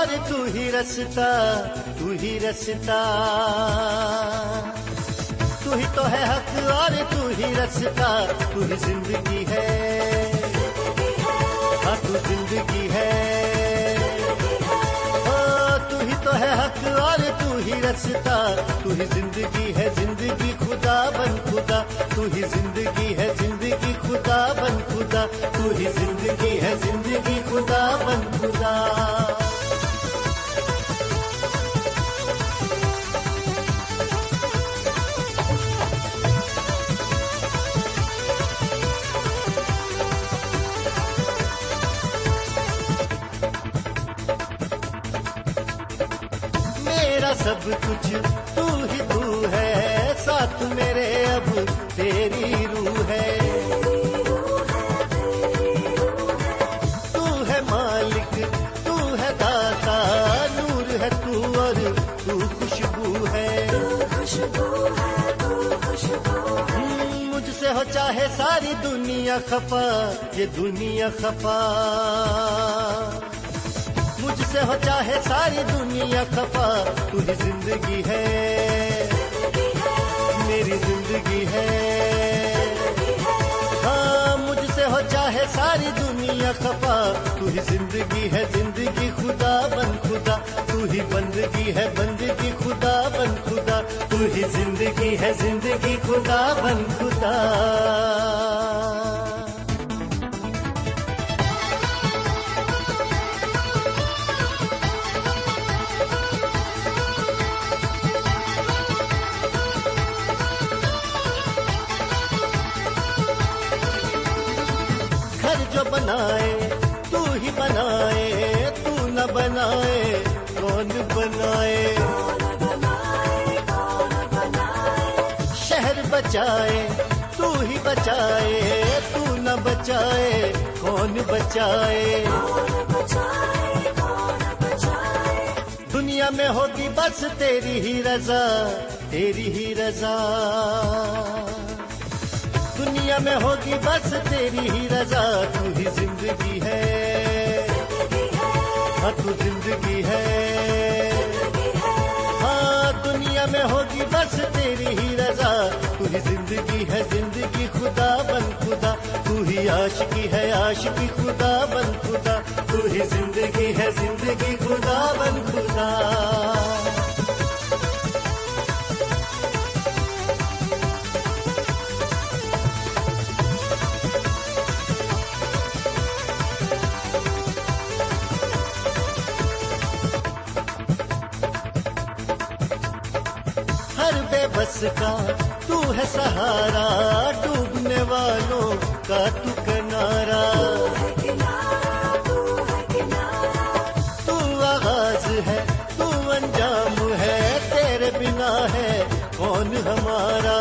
حق اور تو ہی رستا تو ہی رستا تو ہی تو ہے حق اور تو ہی رستا تو ہی زندگی ہے ہاں تو زندگی ہے تو ہی تو ہے حق اور تو ہی رستا تو ہی زندگی ہے زندگی خدا بن خدا تو ہی زندگی ہے زندگی خدا بن خدا تو ہی زندگی ہے زندگی خدا بن خدا سب کچھ تو ہی تو ہے، ساتھ میرے اب تیری روح ہے۔ تو ہے مالک، تو ہے داتا، نور ہے تو اور تو خوشبو ہے۔ مجھ سے ہو چاہے ساری دنیا خفا، یہ دنیا خفا۔ سے ہو چاہے ساری دنیا خفا تو ہی زندگی ہے۔ میری زندگی ہے۔ ہاں مجھ سے ہو چاہے ساری دنیا خفا تو ہی زندگی ہے۔ زندگی خدا بن خدا تو ہی بندگی ہے۔ بندگی خدا بن خدا تو ہی زندگی ہے۔ زندگی خدا بن خدا۔ بچائے، تو ہی بچائے، تو نہ بچائے، کون بچائے؟ دنیا میں ہوگی بس تیری ہی رضا، تیری ہی رضا۔ دنیا میں ہوگی بس تیری ہی رضا، تو ہی زندگی ہے۔ ہاں تو زندگی ہے۔ ہاں دنیا میں ہوگی بس تیری ہی رضا ہی زندگی ہے، زندگی خدا بن خدا۔ تو ہی عاشقی ہے، عاشقی خدا بن خدا۔ تو ہی زندگی ہے، زندگی خدا بن خدا۔ ہر بے بس کا ہے سہارا ڈوبنے والوں کا تو کنارا تو آغاز ہے، تو انجام ہے، تیرے بنا ہے کون ہمارا؟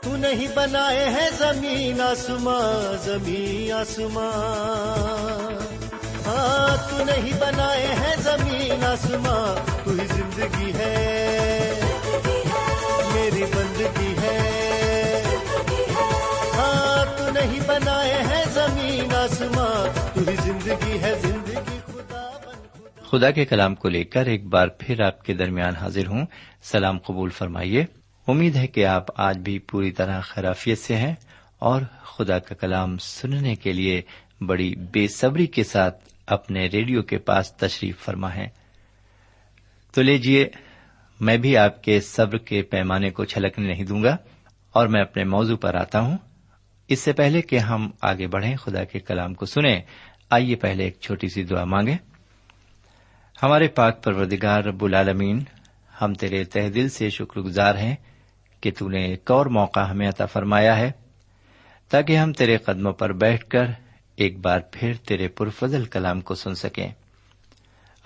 تو نہیں بنائے ہیں زمین آسمان زمین آسمان۔ ہاں تو نہیں بنائے ہیں زمین آسمان زندگی ہے۔ میری بندگی ہے۔ ہاں تو نہیں بنائے ہیں زمین، آسمان۔ تو ہی زندگی ہے۔ زندگی خدا بن خدا۔ کے کلام کو لے کر ایک بار پھر آپ کے درمیان حاضر ہوں۔ سلام قبول فرمائیے۔ امید ہے کہ آپ آج بھی پوری طرح خرافیت سے ہیں اور خدا کا کلام سننے کے لیے بڑی بے صبری کے ساتھ اپنے ریڈیو کے پاس تشریف فرما ہے۔ تو لیجیے میں بھی آپ کے صبر کے پیمانے کو چھلکنے نہیں دوں گا اور میں اپنے موضوع پر آتا ہوں۔ اس سے پہلے کہ ہم آگے بڑھیں، خدا کے کلام کو سنیں۔ آئیے پہلے ایک چھوٹی سی دعا مانگے ہمارے پاک پروردگار رب العالمین، ہم تیرے تہ دل سے شکر گزار ہیں کہ تو نے ایک اور موقع ہمیں عطا فرمایا ہے، تاکہ ہم تیرے قدموں پر بیٹھ کر ایک بار پھر تیرے پرفضل کلام کو سن سکیں۔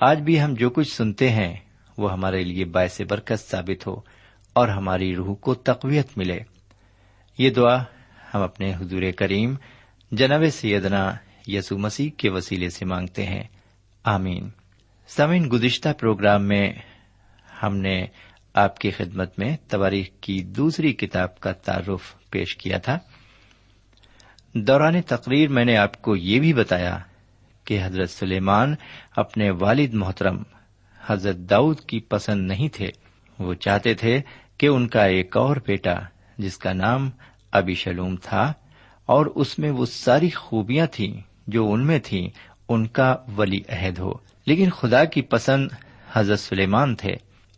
آج بھی ہم جو کچھ سنتے ہیں وہ ہمارے لیے باعث برکت ثابت ہو اور ہماری روح کو تقویت ملے۔ یہ دعا ہم اپنے حضور کریم جناب سیدنا یسو مسیح کے وسیلے سے مانگتے ہیں۔ آمین۔ سمین گزشتہ پروگرام میں ہم نے آپ کی خدمت میں تواریخ کی دوسری کتاب کا تعارف پیش کیا تھا۔ دوران تقریر میں نے آپ کو یہ بھی بتایا کہ حضرت سلیمان اپنے والد محترم حضرت داؤد کی پسند نہیں تھے، وہ چاہتے تھے کہ ان کا ایک اور بیٹا، جس کا نام ابھی شلوم تھا، اور اس میں وہ ساری خوبیاں تھیں جو ان میں تھیں، ان کا ولی عہد ہو۔ لیکن خدا کی پسند حضرت سلیمان تھے۔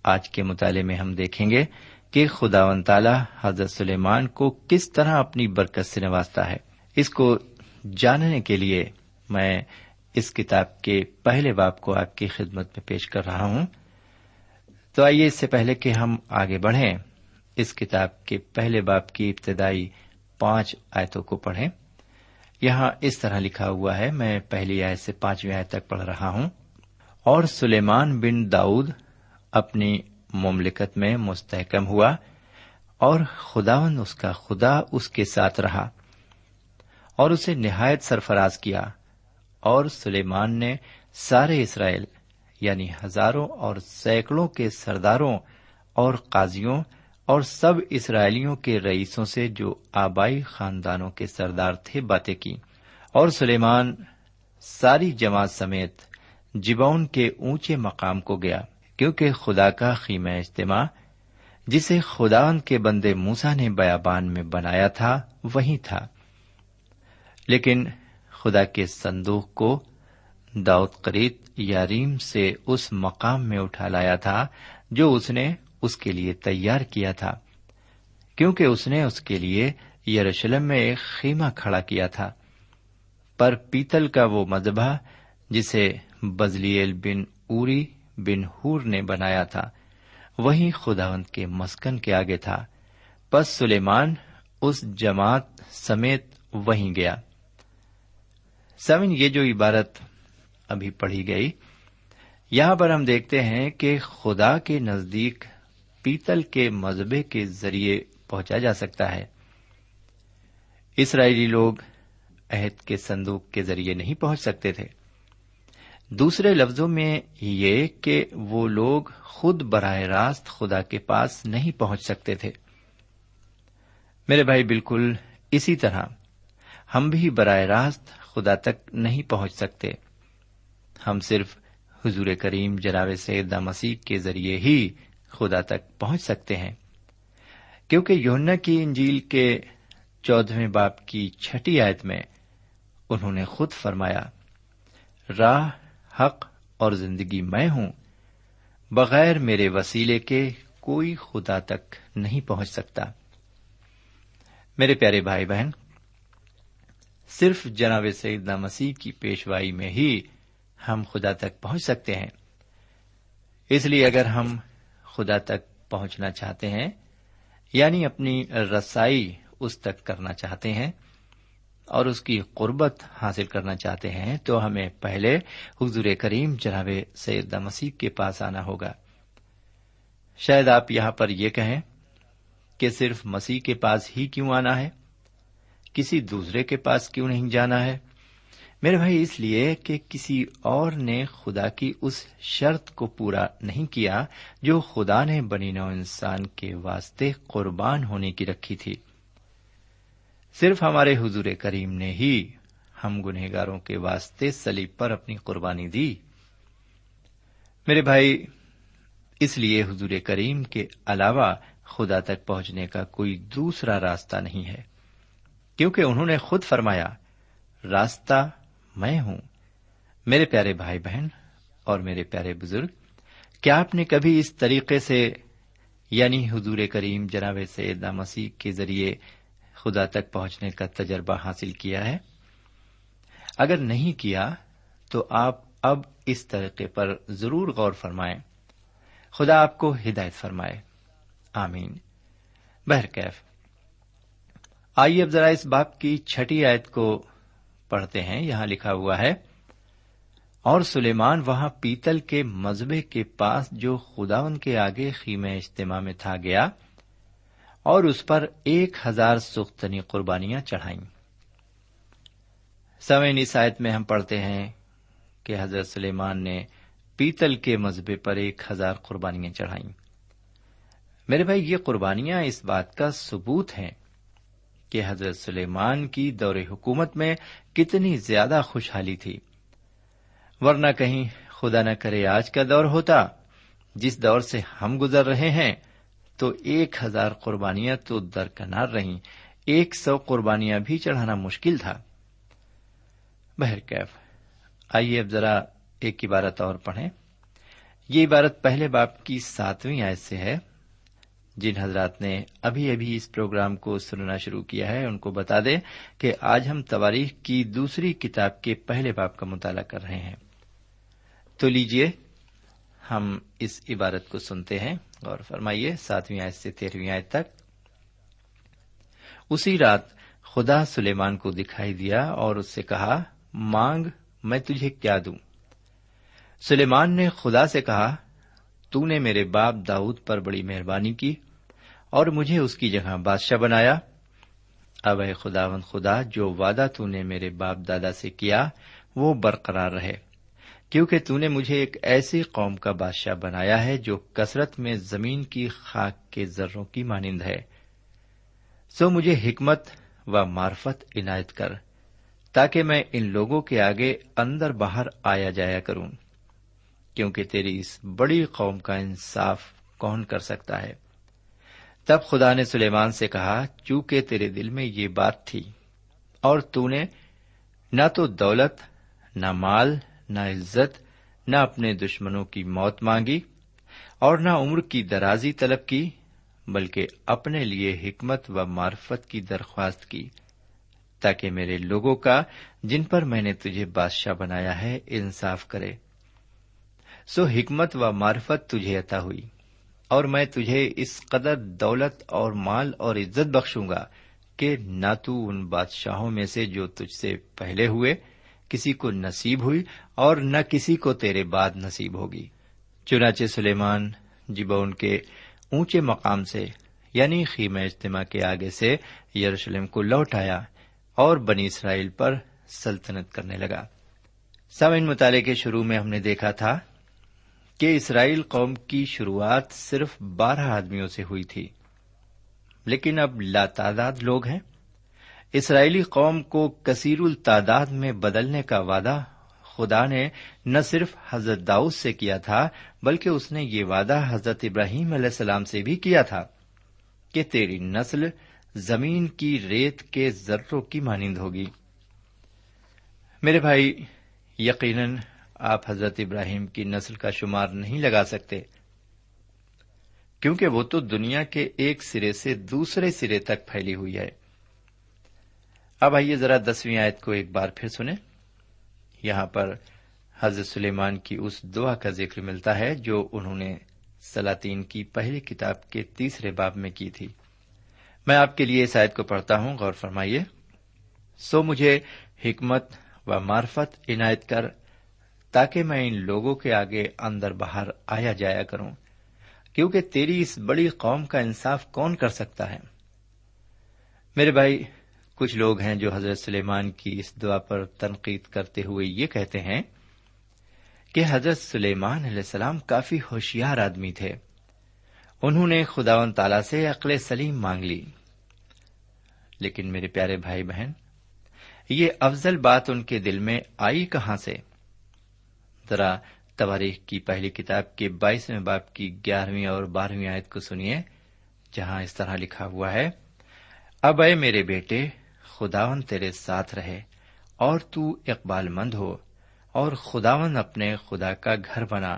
آج کے مطالعے میں ہم دیکھیں گے کہ خدا و تعالی حضرت سلیمان کو کس طرح اپنی برکت سے نوازتا ہے۔ اس کو جاننے کے لیے میں اس کتاب کے پہلے باپ کو آپ کی خدمت میں پیش کر رہا ہوں۔ تو آئیے اس سے پہلے کہ ہم آگے بڑھیں۔ اس کتاب کے پہلے باپ کی ابتدائی پانچ آیتوں کو پڑھیں۔ یہاں اس طرح لکھا ہوا ہے، میں پہلی آیت سے پانچویں آیت تک پڑھ رہا ہوں۔ اور سلیمان بن داؤد اپنی مملکت میں مستحکم ہوا اور خداون اس کا خدا اس کے ساتھ رہا اور اسے نہایت سرفراز کیا۔ اور سلیمان نے سارے اسرائیل یعنی ہزاروں اور سینکڑوں کے سرداروں اور قاضیوں اور سب اسرائیلیوں کے رئیسوں سے جو آبائی خاندانوں کے سردار تھے باتیں کی اور سلیمان ساری جماعت سمیت جبون کے اونچے مقام کو گیا، کیونکہ خدا کا خیمہ اجتماع، جسے خدا کے بندے موسا نے بیابان میں بنایا تھا وہی تھا۔ لیکن خدا کے سندوق کو داؤد قریت یاریم سے اس مقام میں اٹھا لایا تھا جو اس نے اس کے لیے تیار کیا تھا، کیونکہ اس نے اس کے لیے یروشلم میں ایک خیمہ کھڑا کیا تھا۔ پر پیتل کا وہ مذبح جسے بزلیل بن اوری بن ہور نے بنایا تھا، وہی خداوند کے مسکن کے آگے تھا۔ پس سلیمان اس جماعت سمیت وہیں گیا۔ سمن یہ جو عبارت ابھی پڑھی گئی، یہاں پر ہم دیکھتے ہیں کہ خدا کے نزدیک پیتل کے مذہبے کے ذریعے پہنچا جا سکتا ہے۔ اسرائیلی لوگ عہد کے صندوق کے ذریعے نہیں پہنچ سکتے تھے۔ دوسرے لفظوں میں یہ کہ وہ لوگ خود براہ راست خدا کے پاس نہیں پہنچ سکتے تھے۔ میرے بھائی، بالکل اسی طرح، ہم بھی براہ راست خدا تک نہیں پہنچ سکتے۔ ہم صرف حضور کریم جناب سید مسیح کے ذریعے ہی خدا تک پہنچ سکتے ہیں۔ کیونکہ یونا کی انجیل کے چودہویں باپ کی چھٹی آیت میں انہوں نے خود فرمایا، راہ، حق اور زندگی میں ہوں، بغیر میرے وسیلے کے کوئی خدا تک نہیں پہنچ سکتا۔ میرے پیارے بھائی بہن صرف جناب سیدنا مسیح کی پیشوائی میں ہی ہم خدا تک پہنچ سکتے ہیں۔ اس لیے اگر ہم خدا تک پہنچنا چاہتے ہیں یعنی اپنی رسائی اس تک کرنا چاہتے ہیں اور اس کی قربت حاصل کرنا چاہتے ہیں، تو ہمیں پہلے حضور کریم جناب سید مسیح کے پاس آنا ہوگا۔ شاید آپ یہاں پر یہ کہیں کہ صرف مسیح کے پاس ہی کیوں آنا ہے؟ کسی دوسرے کے پاس کیوں نہیں جانا ہے؟ میرے بھائی، اس لیے کہ کسی اور نے خدا کی اس شرط کو پورا نہیں کیا جو خدا نے بنی نو انسان کے واسطے قربان ہونے کی رکھی تھی۔ صرف ہمارے حضور کریم نے ہی ہم گنہگاروں کے واسطے سلیب پر اپنی قربانی دی۔ میرے بھائی، اس لیے حضور کریم کے علاوہ خدا تک پہنچنے کا کوئی دوسرا راستہ نہیں ہے۔ کیونکہ انہوں نے خود فرمایا، راستہ میں ہوں۔ میرے پیارے بھائی بہن اور میرے پیارے بزرگ، کیا آپ نے کبھی اس طریقے سے یعنی حضور کریم جناب سیدہ مسیح کے ذریعے خدا تک پہنچنے کا تجربہ حاصل کیا ہے؟ اگر نہیں کیا، تو آپ اب اس طریقے پر ضرور غور فرمائیں۔ خدا آپ کو ہدایت فرمائے۔ آمین۔ بہرکیف۔ آئیے اب ذرا اس باپ کی چھٹی آیت کو پڑھتے ہیں۔ یہاں لکھا ہوا ہے، اور سلیمان وہاں پیتل کے مذبے کے پاس جو خداون کے آگے خیم اجتماع میں تھا گیا، اور اس پر ایک ہزار سختنی قربانیاں چڑھائیں۔ سوئن اس آیت میں ہم پڑھتے ہیں کہ حضرت سلیمان نے پیتل کے مذبے پر ایک ہزار قربانیاں چڑھائیں۔ میرے بھائی، یہ قربانیاں اس بات کا ثبوت ہیں کہ حضرت سلیمان کی دور حکومت میں کتنی زیادہ خوشحالی تھی۔ ورنہ کہیں خدا نہ کرے آج کا دور ہوتا، جس دور سے ہم گزر رہے ہیں، تو ایک ہزار قربانیاں تو درکنار رہیں، ایک سو قربانیاں بھی چڑھانا مشکل تھا۔ بہرکیف آئیے اب ذرا ایک عبارت اور پڑھیں۔ یہ عبارت پہلے باپ کی ساتویں آیت سے ہے۔ جن حضرات نے ابھی ابھی اس پروگرام کو سننا شروع کیا ہے، ان کو بتا دیں کہ آج ہم تواریخ کی دوسری کتاب کے پہلے باپ کا مطالعہ کر رہے ہیں۔ تو لیجیے ہم اس عبارت کو سنتے ہیں اور فرمائیے، ساتویں آیت سے تیرہویں آیت تک۔ اسی رات خدا سلیمان کو دکھائی دیا اور اس سے کہا، مانگ، میں تجھے کیا دوں؟ سلیمان نے خدا سے کہا تو نے میرے باپ داؤد پر بڑی مہربانی کی اور مجھے اس کی جگہ بادشاہ بنایا۔ اب اے خداون خدا، جو وعدہ تو نے میرے باپ دادا سے کیا، وہ برقرار رہے۔ کیونکہ تو نے مجھے ایک ایسی قوم کا بادشاہ بنایا ہے جو کثرت میں زمین کی خاک کے ذروں کی مانند ہے۔ سو مجھے حکمت و معرفت عنایت کر، تاکہ میں ان لوگوں کے آگے اندر باہر آیا جایا کروں۔ کیونکہ تیری اس بڑی قوم کا انصاف کون کر سکتا ہے؟ تب خدا نے سلیمان سے کہا، چونکہ تیرے دل میں یہ بات تھی، اور تو نے نہ تو دولت، نہ مال، نہ عزت، نہ اپنے دشمنوں کی موت مانگی، اور نہ عمر کی درازی طلب کی، بلکہ اپنے لیے حکمت و معرفت کی درخواست کی، تاکہ میرے لوگوں کا، جن پر میں نے تجھے بادشاہ بنایا ہے، انصاف کرے۔ سو حکمت و معرفت تجھے عطا ہوئی اور میں تجھے اس قدر دولت اور مال اور عزت بخشوں گا کہ نہ تو ان بادشاہوں میں سے جو تجھ سے پہلے ہوئے، کسی کو نصیب ہوئی اور نہ کسی کو تیرے بعد نصیب ہوگی۔ چنانچہ سلیمان جب ان کے اونچے مقام سے یعنی خیم اجتماع کے آگے سے یروشلم کو لوٹ آیا اور بنی اسرائیل پر سلطنت کرنے لگا۔ سب ان مطالعے کے شروع میں ہم نے دیکھا تھا کہ اسرائیل قوم کی شروعات صرف بارہ آدمیوں سے ہوئی تھی۔ لیکن اب لاتعداد لوگ ہیں۔ اسرائیلی قوم کو کثیر التعداد میں بدلنے کا وعدہ خدا نے نہ صرف حضرت داؤد سے کیا تھا، بلکہ اس نے یہ وعدہ حضرت ابراہیم علیہ السلام سے بھی کیا تھا کہ تیری نسل زمین کی ریت کے ذروں کی مانند ہوگی۔ میرے بھائی، یقیناً آپ حضرت ابراہیم کی نسل کا شمار نہیں لگا سکتے۔ کیونکہ وہ تو دنیا کے ایک سرے سے دوسرے سرے تک پھیلی ہوئی ہے۔ اب آئیے ذرا دسویں آیت کو ایک بار پھر سنیں۔ یہاں پر حضرت سلیمان کی اس دعا کا ذکر ملتا ہے جو انہوں نے سلاطین کی پہلی کتاب کے تیسرے باب میں کی تھی۔ میں آپ کے لیے اس آیت کو پڑھتا ہوں، غور فرمائیے۔ سو مجھے حکمت و معرفت عنایت کر۔ تاکہ میں ان لوگوں کے آگے اندر باہر آیا جایا کروں۔ کیونکہ تیری اس بڑی قوم کا انصاف کون کر سکتا ہے؟ میرے بھائی، کچھ لوگ ہیں جو حضرت سلیمان کی اس دعا پر تنقید کرتے ہوئے یہ کہتے ہیں کہ حضرت سلیمان علیہ السلام کافی ہوشیار آدمی تھے۔ انہوں نے خدا و تعالی سے عقل سلیم مانگ لی۔ لیکن میرے پیارے بھائی بہن، یہ افضل بات ان کے دل میں آئی کہاں سے؟ ذرا تواریخ کی پہلی کتاب کے بائیسویں باپ کی گیارہویں اور بارہویں آیت کو سنیے، جہاں اس طرح لکھا ہوا ہے، اب اے میرے بیٹے، خداون تیرے ساتھ رہے، اور تو اقبال مند ہو، اور خداون اپنے خدا کا گھر بنا،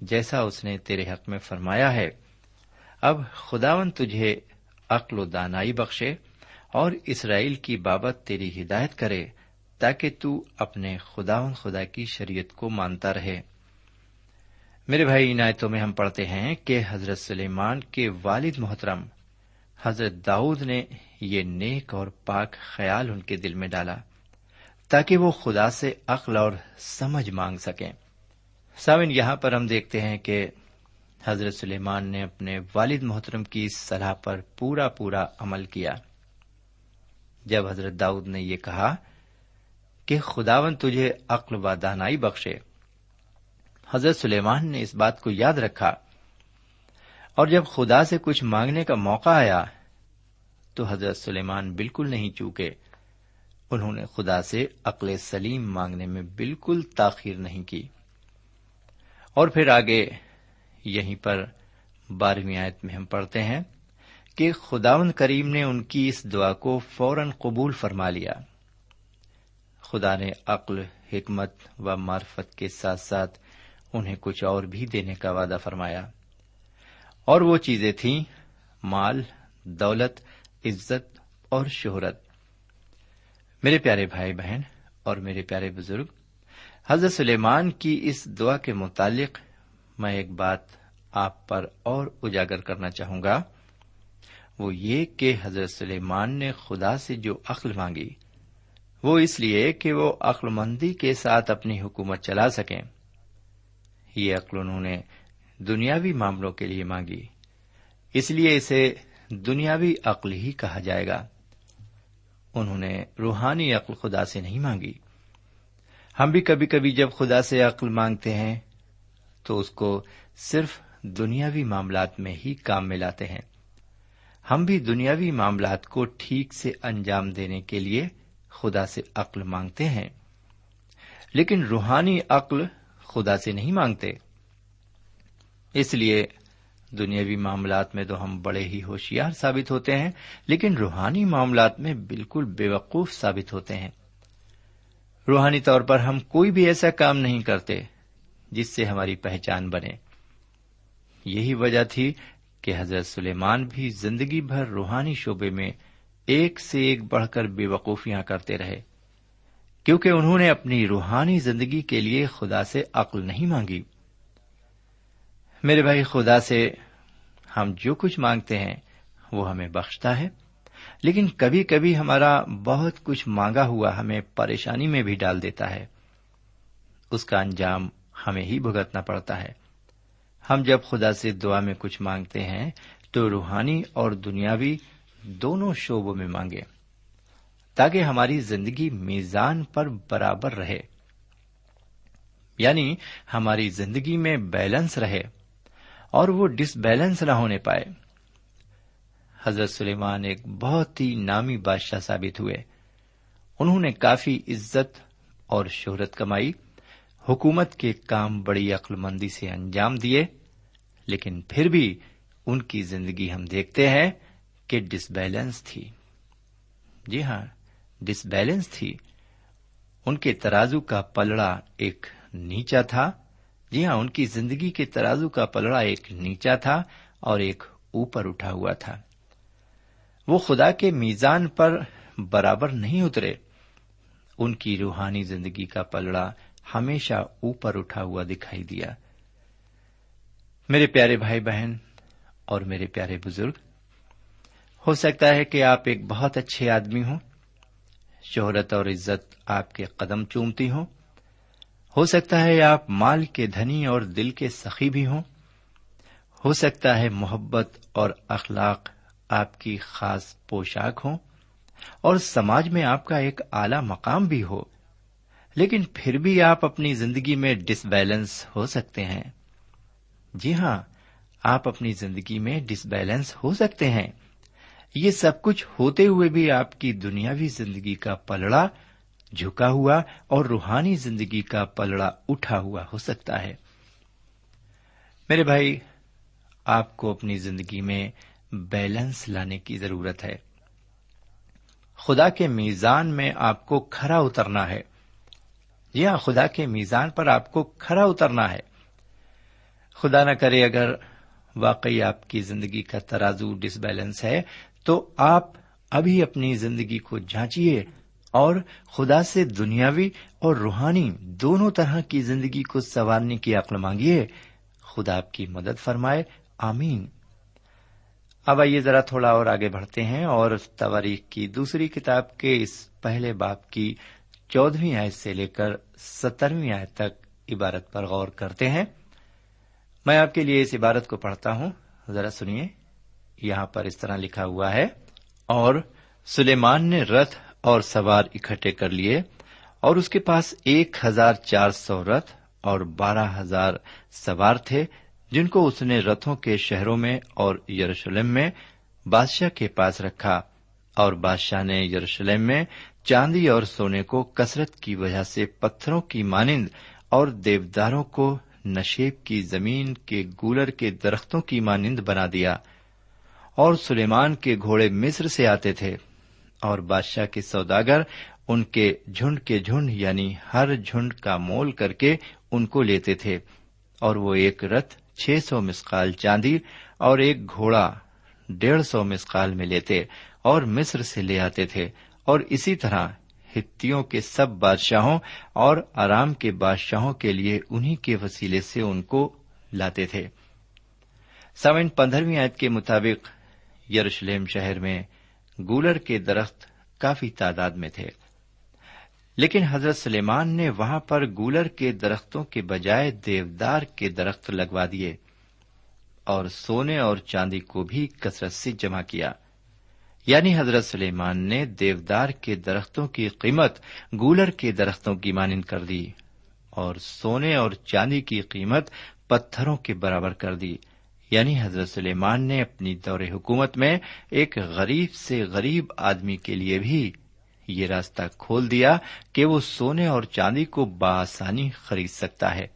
جیسا اس نے تیرے حق میں فرمایا ہے۔ اب خداون تجھے عقل و دانائی بخشے، اور اسرائیل کی بابت تیری ہدایت کرے۔ تاکہ تو اپنے خداون خدا کی شریعت کو مانتا رہے۔ میرے بھائی عنایتوں میں ہم پڑھتے ہیں کہ حضرت سلیمان کے والد محترم حضرت داؤد نے یہ نیک اور پاک خیال ان کے دل میں ڈالا تاکہ وہ خدا سے عقل اور سمجھ مانگ سکیں۔ سامن یہاں پر ہم دیکھتے ہیں کہ حضرت سلیمان نے اپنے والد محترم کی صلاح پر پورا پورا عمل کیا۔ جب حضرت داؤد نے یہ کہا کہ خداون تجھے عقل و دانائی بخشے۔ حضرت سلیمان نے اس بات کو یاد رکھا۔ اور جب خدا سے کچھ مانگنے کا موقع آیا، تو حضرت سلیمان بالکل نہیں چوکے انہوں نے خدا سے عقل سلیم مانگنے میں بالکل تاخیر نہیں کی۔ اور پھر آگے یہیں پر بارہویں آیت میں ہم پڑھتے ہیں کہ خداون کریم نے ان کی اس دعا کو فوراً قبول فرما لیا۔ خدا نے عقل، حکمت و معرفت کے ساتھ ساتھ انہیں کچھ اور بھی دینے کا وعدہ فرمایا۔ اور وہ چیزیں تھیں، مال، دولت، عزت اور شہرت۔ میرے پیارے بھائی بہن اور میرے پیارے بزرگ، حضرت سلیمان کی اس دعا کے متعلق میں ایک بات آپ پر اور اجاگر کرنا چاہوں گا۔ وہ یہ کہ حضرت سلیمان نے خدا سے جو عقل مانگی وہ اس لیے کہ وہ عقل مندی کے ساتھ اپنی حکومت چلا سکیں۔ یہ عقل انہوں نے دنیاوی معاملوں کے لیے مانگی۔ اس لیے اسے دنیاوی عقل ہی کہا جائے گا۔ انہوں نے روحانی عقل خدا سے نہیں مانگی۔ ہم بھی کبھی کبھی جب خدا سے عقل مانگتے ہیں، تو اس کو صرف دنیاوی معاملات میں ہی کام میں لاتے ہیں۔ ہم بھی دنیاوی معاملات کو ٹھیک سے انجام دینے کے لیے خدا سے عقل مانگتے ہیں۔ لیکن روحانی عقل خدا سے نہیں مانگتے۔ اس لیے دنیاوی معاملات میں تو ہم بڑے ہی ہوشیار ثابت ہوتے ہیں، لیکن روحانی معاملات میں بالکل بے وقوف ثابت ہوتے ہیں۔ روحانی طور پر ہم کوئی بھی ایسا کام نہیں کرتے جس سے ہماری پہچان بنے۔ یہی وجہ تھی کہ حضرت سلیمان بھی زندگی بھر روحانی شعبے میں ایک سے ایک بڑھ کر بے وقوفیاں کرتے رہے۔ کیونکہ انہوں نے اپنی روحانی زندگی کے لیے خدا سے عقل نہیں مانگی۔ میرے بھائی، خدا سے ہم جو کچھ مانگتے ہیں، وہ ہمیں بخشتا ہے۔ لیکن کبھی کبھی ہمارا بہت کچھ مانگا ہوا ہمیں پریشانی میں بھی ڈال دیتا ہے۔ اس کا انجام ہمیں ہی بھگتنا پڑتا ہے۔ ہم جب خدا سے دعا میں کچھ مانگتے ہیں، تو روحانی اور دنیاوی دونوں شعبوں میں مانگے، تاکہ ہماری زندگی میزان پر برابر رہے۔ یعنی ہماری زندگی میں بیلنس رہے اور وہ ڈس بیلنس نہ ہونے پائے۔ حضرت سلیمان ایک بہت ہی نامی بادشاہ ثابت ہوئے۔ انہوں نے کافی عزت اور شہرت کمائی، حکومت کے کام بڑی عقل مندی سے انجام دیے، لیکن پھر بھی ان کی زندگی ہم دیکھتے ہیں کہ ڈس بیلنس تھی۔ جی ہاں ڈس بیلنس تھی۔ ان کے ترازو کا پلڑا ایک نیچا تھا۔ جی ہاں ان کی زندگی کے ترازو کا پلڑا ایک نیچا تھا اور ایک اوپر اٹھا ہوا تھا۔ وہ خدا کے میزان پر برابر نہیں اترے۔ ان کی روحانی زندگی کا پلڑا ہمیشہ اوپر اٹھا ہوا دکھائی دیا۔ میرے پیارے بھائی بہن اور میرے پیارے بزرگ ہو سکتا ہے کہ آپ ایک بہت اچھے آدمی ہوں، شہرت اور عزت آپ کے قدم چومتی ہوں۔ ہو سکتا ہے آپ مال کے دھنی اور دل کے سخی بھی ہوں۔ ہو سکتا ہے محبت اور اخلاق آپ کی خاص پوشاک ہوں۔ اور سماج میں آپ کا ایک اعلی مقام بھی ہو۔ لیکن پھر بھی آپ اپنی زندگی میں ڈس بیلنس ہو سکتے ہیں۔ جی ہاں آپ اپنی زندگی میں ڈس بیلنس ہو سکتے ہیں۔ یہ سب کچھ ہوتے ہوئے بھی آپ کی دنیاوی زندگی کا پلڑا جھکا ہوا اور روحانی زندگی کا پلڑا اٹھا ہوا ہو سکتا ہے۔ میرے بھائی، آپ کو اپنی زندگی میں بیلنس لانے کی ضرورت ہے۔ خدا کے میزان میں آپ کو کھرا اترنا ہے۔ جی ہاں خدا کے میزان پر آپ کو کھرا اترنا ہے۔ خدا نہ کرے اگر واقعی آپ کی زندگی کا ترازو ڈس بیلنس ہے تو آپ ابھی اپنی زندگی کو جانچیے اور خدا سے دنیاوی اور روحانی دونوں طرح کی زندگی کو سنوارنے کی عقل مانگیے۔ خدا آپ کی مدد فرمائے۔ آمین۔ اب آئیے ذرا تھوڑا اور آگے بڑھتے ہیں اور تواریخ کی دوسری کتاب کے اس پہلے باپ کی چودہویں آیت سے لے کر سترویں آیت تک عبارت پر غور کرتے ہیں۔ میں آپ کے لیے اس عبارت کو پڑھتا ہوں۔ ذرا سنیے۔ یہاں پر اس طرح لکھا ہوا ہے، اور سلیمان نے رتھ اور سوار اکٹھے کر لیے، اور اس کے پاس ایک ہزار چار سو رتھ اور بارہ ہزار سوار تھے، جن کو اس نے رتھوں کے شہروں میں اور یروشلم میں بادشاہ کے پاس رکھا، اور بادشاہ نے یروشلم میں چاندی اور سونے کو کثرت کی وجہ سے پتھروں کی مانند اور دیوداروں کو نشیب کی زمین کے گولر کے درختوں کی مانند بنا دیا۔ اور سلیمان کے گھوڑے مصر سے آتے تھے اور بادشاہ کے سوداگر ان کے جھنڈ کے جھنڈ یعنی ہر جھنڈ کا مول کر کے ان کو لیتے تھے اور وہ ایک رتھ چھ سو مسقال چاندی اور ایک گھوڑا ڈیڑھ سو مسقال میں لیتے اور مصر سے لے آتے تھے اور اسی طرح ہتھیوں کے سب بادشاہوں اور آرام کے بادشاہوں کے لیے انہیں کے وسیلے سے ان کو لاتے تھے۔ سیون پندرہویں آیت کے مطابق یروشلم شہر میں گولر کے درخت کافی تعداد میں تھے۔ لیکن حضرت سلیمان نے وہاں پر گولر کے درختوں کے بجائے دیودار کے درخت لگوا دیے اور سونے اور چاندی کو بھی کثرت سے جمع کیا۔ یعنی حضرت سلیمان نے دیودار کے درختوں کی قیمت گولر کے درختوں کی مانند کر دی اور سونے اور چاندی کی قیمت پتھروں کے برابر کر دی۔ یعنی حضرت سلیمان نے اپنی دور حکومت میں ایک غریب سے غریب آدمی کے لیے بھی یہ راستہ کھول دیا کہ وہ سونے اور چاندی کو بآسانی خرید سکتا ہے۔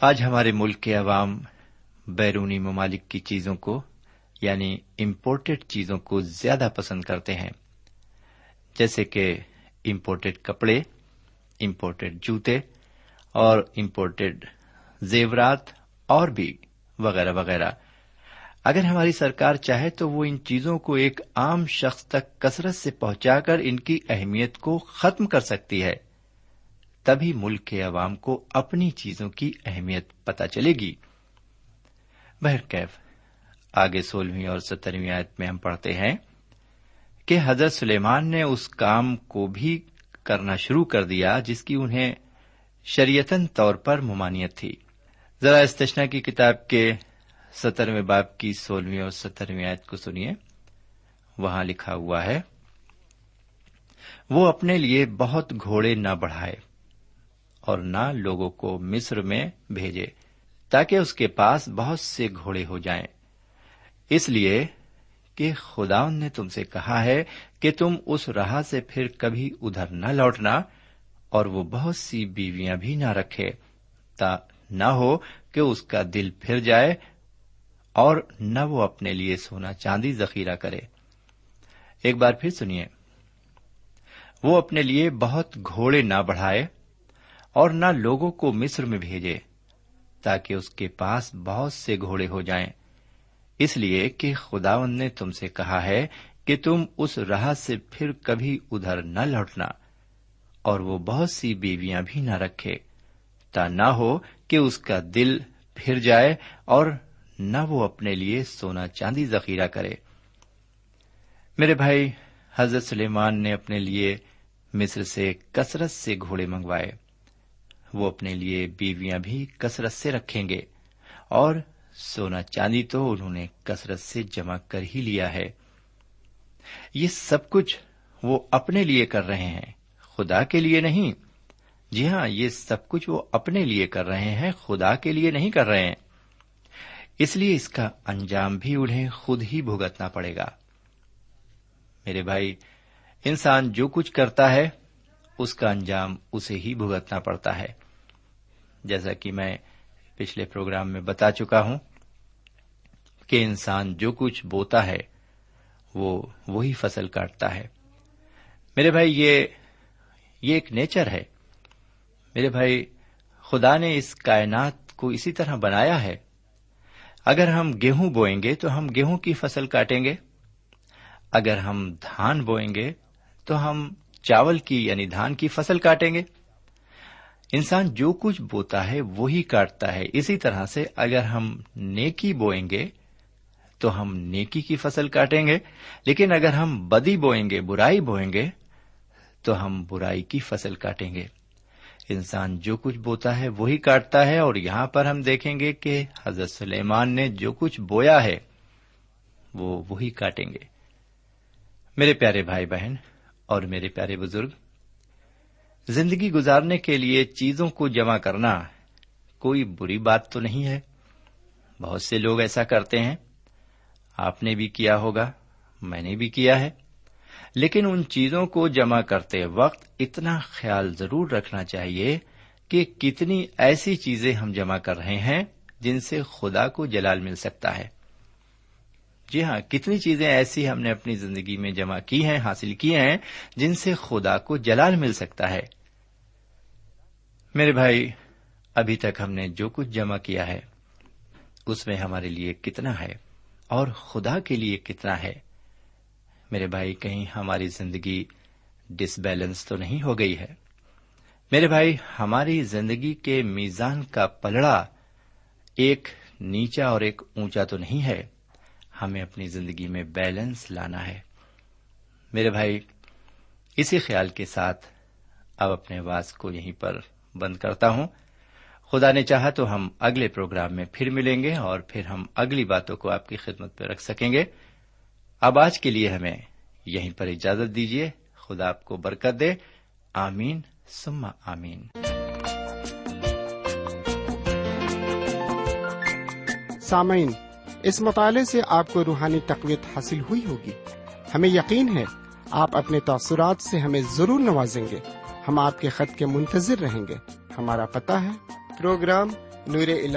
آج ہمارے ملک کے عوام بیرونی ممالک کی چیزوں کو یعنی امپورٹڈ چیزوں کو زیادہ پسند کرتے ہیں۔ جیسے کہ امپورٹڈ کپڑے امپورٹڈ جوتے اور امپورٹڈ زیورات اور بھی وغیرہ وغیرہ۔ اگر ہماری سرکار چاہے تو وہ ان چیزوں کو ایک عام شخص تک کثرت سے پہنچا کر ان کی اہمیت کو ختم کر سکتی ہے۔ تبھی ملک کے عوام کو اپنی چیزوں کی اہمیت پتہ چلے گی۔ بہرکیف آگے سولہویں اور سترویں آیت میں ہم پڑھتے ہیں کہ حضرت سلیمان نے اس کام کو بھی کرنا شروع کر دیا جس کی انہیں شریعتن طور پر ممانعت تھی۔ ذرا استشنا کی کتاب کے سترویں باپ کی سولہویں اور سترویں آیت کو سنیے۔ وہاں لکھا ہوا ہے، وہ اپنے لیے بہت گھوڑے نہ بڑھائے اور نہ لوگوں کو مصر میں بھیجے تاکہ اس کے پاس بہت سے گھوڑے ہو جائیں۔ اس لیے کہ خدا نے تم سے کہا ہے کہ تم اس راہ سے پھر کبھی ادھر نہ لوٹنا اور وہ بہت سی بیویاں بھی نہ رکھے تا نہ ہو کہ اس کا دل پھر جائے اور نہ وہ اپنے لیے سونا چاندی ذخیرہ کرے۔ ایک بار پھر سنیے۔ وہ اپنے لیے بہت گھوڑے نہ بڑھائے اور نہ لوگوں کو مصر میں بھیجے تاکہ اس کے پاس بہت سے گھوڑے ہو جائیں۔ اس لیے کہ خداون نے تم سے کہا ہے کہ تم اس راہ سے پھر کبھی ادھر نہ لوٹنا اور وہ بہت سی بیویاں بھی نہ رکھے۔ تا نہ ہو کہ اس کا دل پھر جائے اور نہ وہ اپنے لیے سونا چاندی ذخیرہ کرے۔ میرے بھائی، حضرت سلیمان نے اپنے لیے مصر سے کثرت سے گھوڑے منگوائے۔ وہ اپنے لیے بیویاں بھی کثرت سے رکھیں گے اور سونا چاندی تو انہوں نے کثرت سے جمع کر ہی لیا ہے۔ یہ سب کچھ وہ اپنے لیے کر رہے ہیں۔ خدا کے لیے نہیں جی ہاں یہ سب کچھ وہ اپنے لیے کر رہے ہیں، خدا کے لیے نہیں کر رہے ہیں۔ اس لیے اس کا انجام بھی انہیں خود ہی بھگتنا پڑے گا۔ میرے بھائی، انسان جو کچھ کرتا ہے، اس کا انجام اسے ہی بھگتنا پڑتا ہے۔ جیسا کہ میں پچھلے پروگرام میں بتا چکا ہوں کہ انسان جو کچھ بوتا ہے، وہ وہی فصل کاٹتا ہے۔ میرے بھائی، یہ یہ ایک نیچر ہے۔ میرے بھائی، خدا نے اس کائنات کو اسی طرح بنایا ہے۔ اگر ہم گیہوں بوئیں گے تو ہم گیہوں کی فصل کاٹیں گے۔ اگر ہم دھان بوئیں گے تو ہم چاول کی یعنی دھان کی فصل کاٹیں گے۔ انسان جو کچھ بوتا ہے وہی کاٹتا ہے۔ اسی طرح سے اگر ہم نیکی بوئیں گے تو ہم نیکی کی فصل کاٹیں گے۔ لیکن اگر ہم بدی بوئیں گے، برائی بوئیں گے تو ہم برائی کی فصل کاٹیں گے۔ انسان جو کچھ بوتا ہے وہی کاٹتا ہے اور یہاں پر ہم دیکھیں گے کہ حضرت سلیمان نے جو کچھ بویا ہے وہ وہی کاٹیں گے۔ میرے پیارے بھائی بہن اور میرے پیارے بزرگ، زندگی گزارنے کے لیے چیزوں کو جمع کرنا کوئی بری بات تو نہیں ہے۔ بہت سے لوگ ایسا کرتے ہیں۔ آپ نے بھی کیا ہوگا، میں نے بھی کیا ہے۔ لیکن ان چیزوں کو جمع کرتے وقت اتنا خیال ضرور رکھنا چاہیے کہ کتنی ایسی چیزیں ہم جمع کر رہے ہیں جن سے خدا کو جلال مل سکتا ہے۔ جی ہاں کتنی چیزیں ایسی ہم نے اپنی زندگی میں جمع کی ہیں، حاصل کی ہیں، جن سے خدا کو جلال مل سکتا ہے۔ میرے بھائی، ابھی تک ہم نے جو کچھ جمع کیا ہے، اس میں ہمارے لیے کتنا ہے اور خدا کے لیے کتنا ہے۔ میرے بھائی، کہیں ہماری زندگی ڈس بیلنس تو نہیں ہو گئی ہے؟ میرے بھائی، ہماری زندگی کے میزان کا پلڑا ایک نیچا اور ایک اونچا تو نہیں ہے، ہمیں اپنی زندگی میں بیلنس لانا ہے۔ میرے بھائی، اسی خیال کے ساتھ اب اپنے آواز کو یہیں پر بند کرتا ہوں۔ خدا نے چاہا تو ہم اگلے پروگرام میں پھر ملیں گے اور پھر ہم اگلی باتوں کو آپ کی خدمت پہ رکھ سکیں گے۔ اب آج کے لیے ہمیں یہیں پر اجازت دیجیے خدا آپ کو برکت دے۔ آمین سما آمین۔ سامعین، اس مطالعے سے آپ کو روحانی تقویت حاصل ہوئی ہوگی۔ ہمیں یقین ہے، آپ اپنے تاثرات سے ہمیں ضرور نوازیں گے۔ ہم آپ کے خط کے منتظر رہیں گے۔ ہمارا پتہ ہے، پروگرام نور ال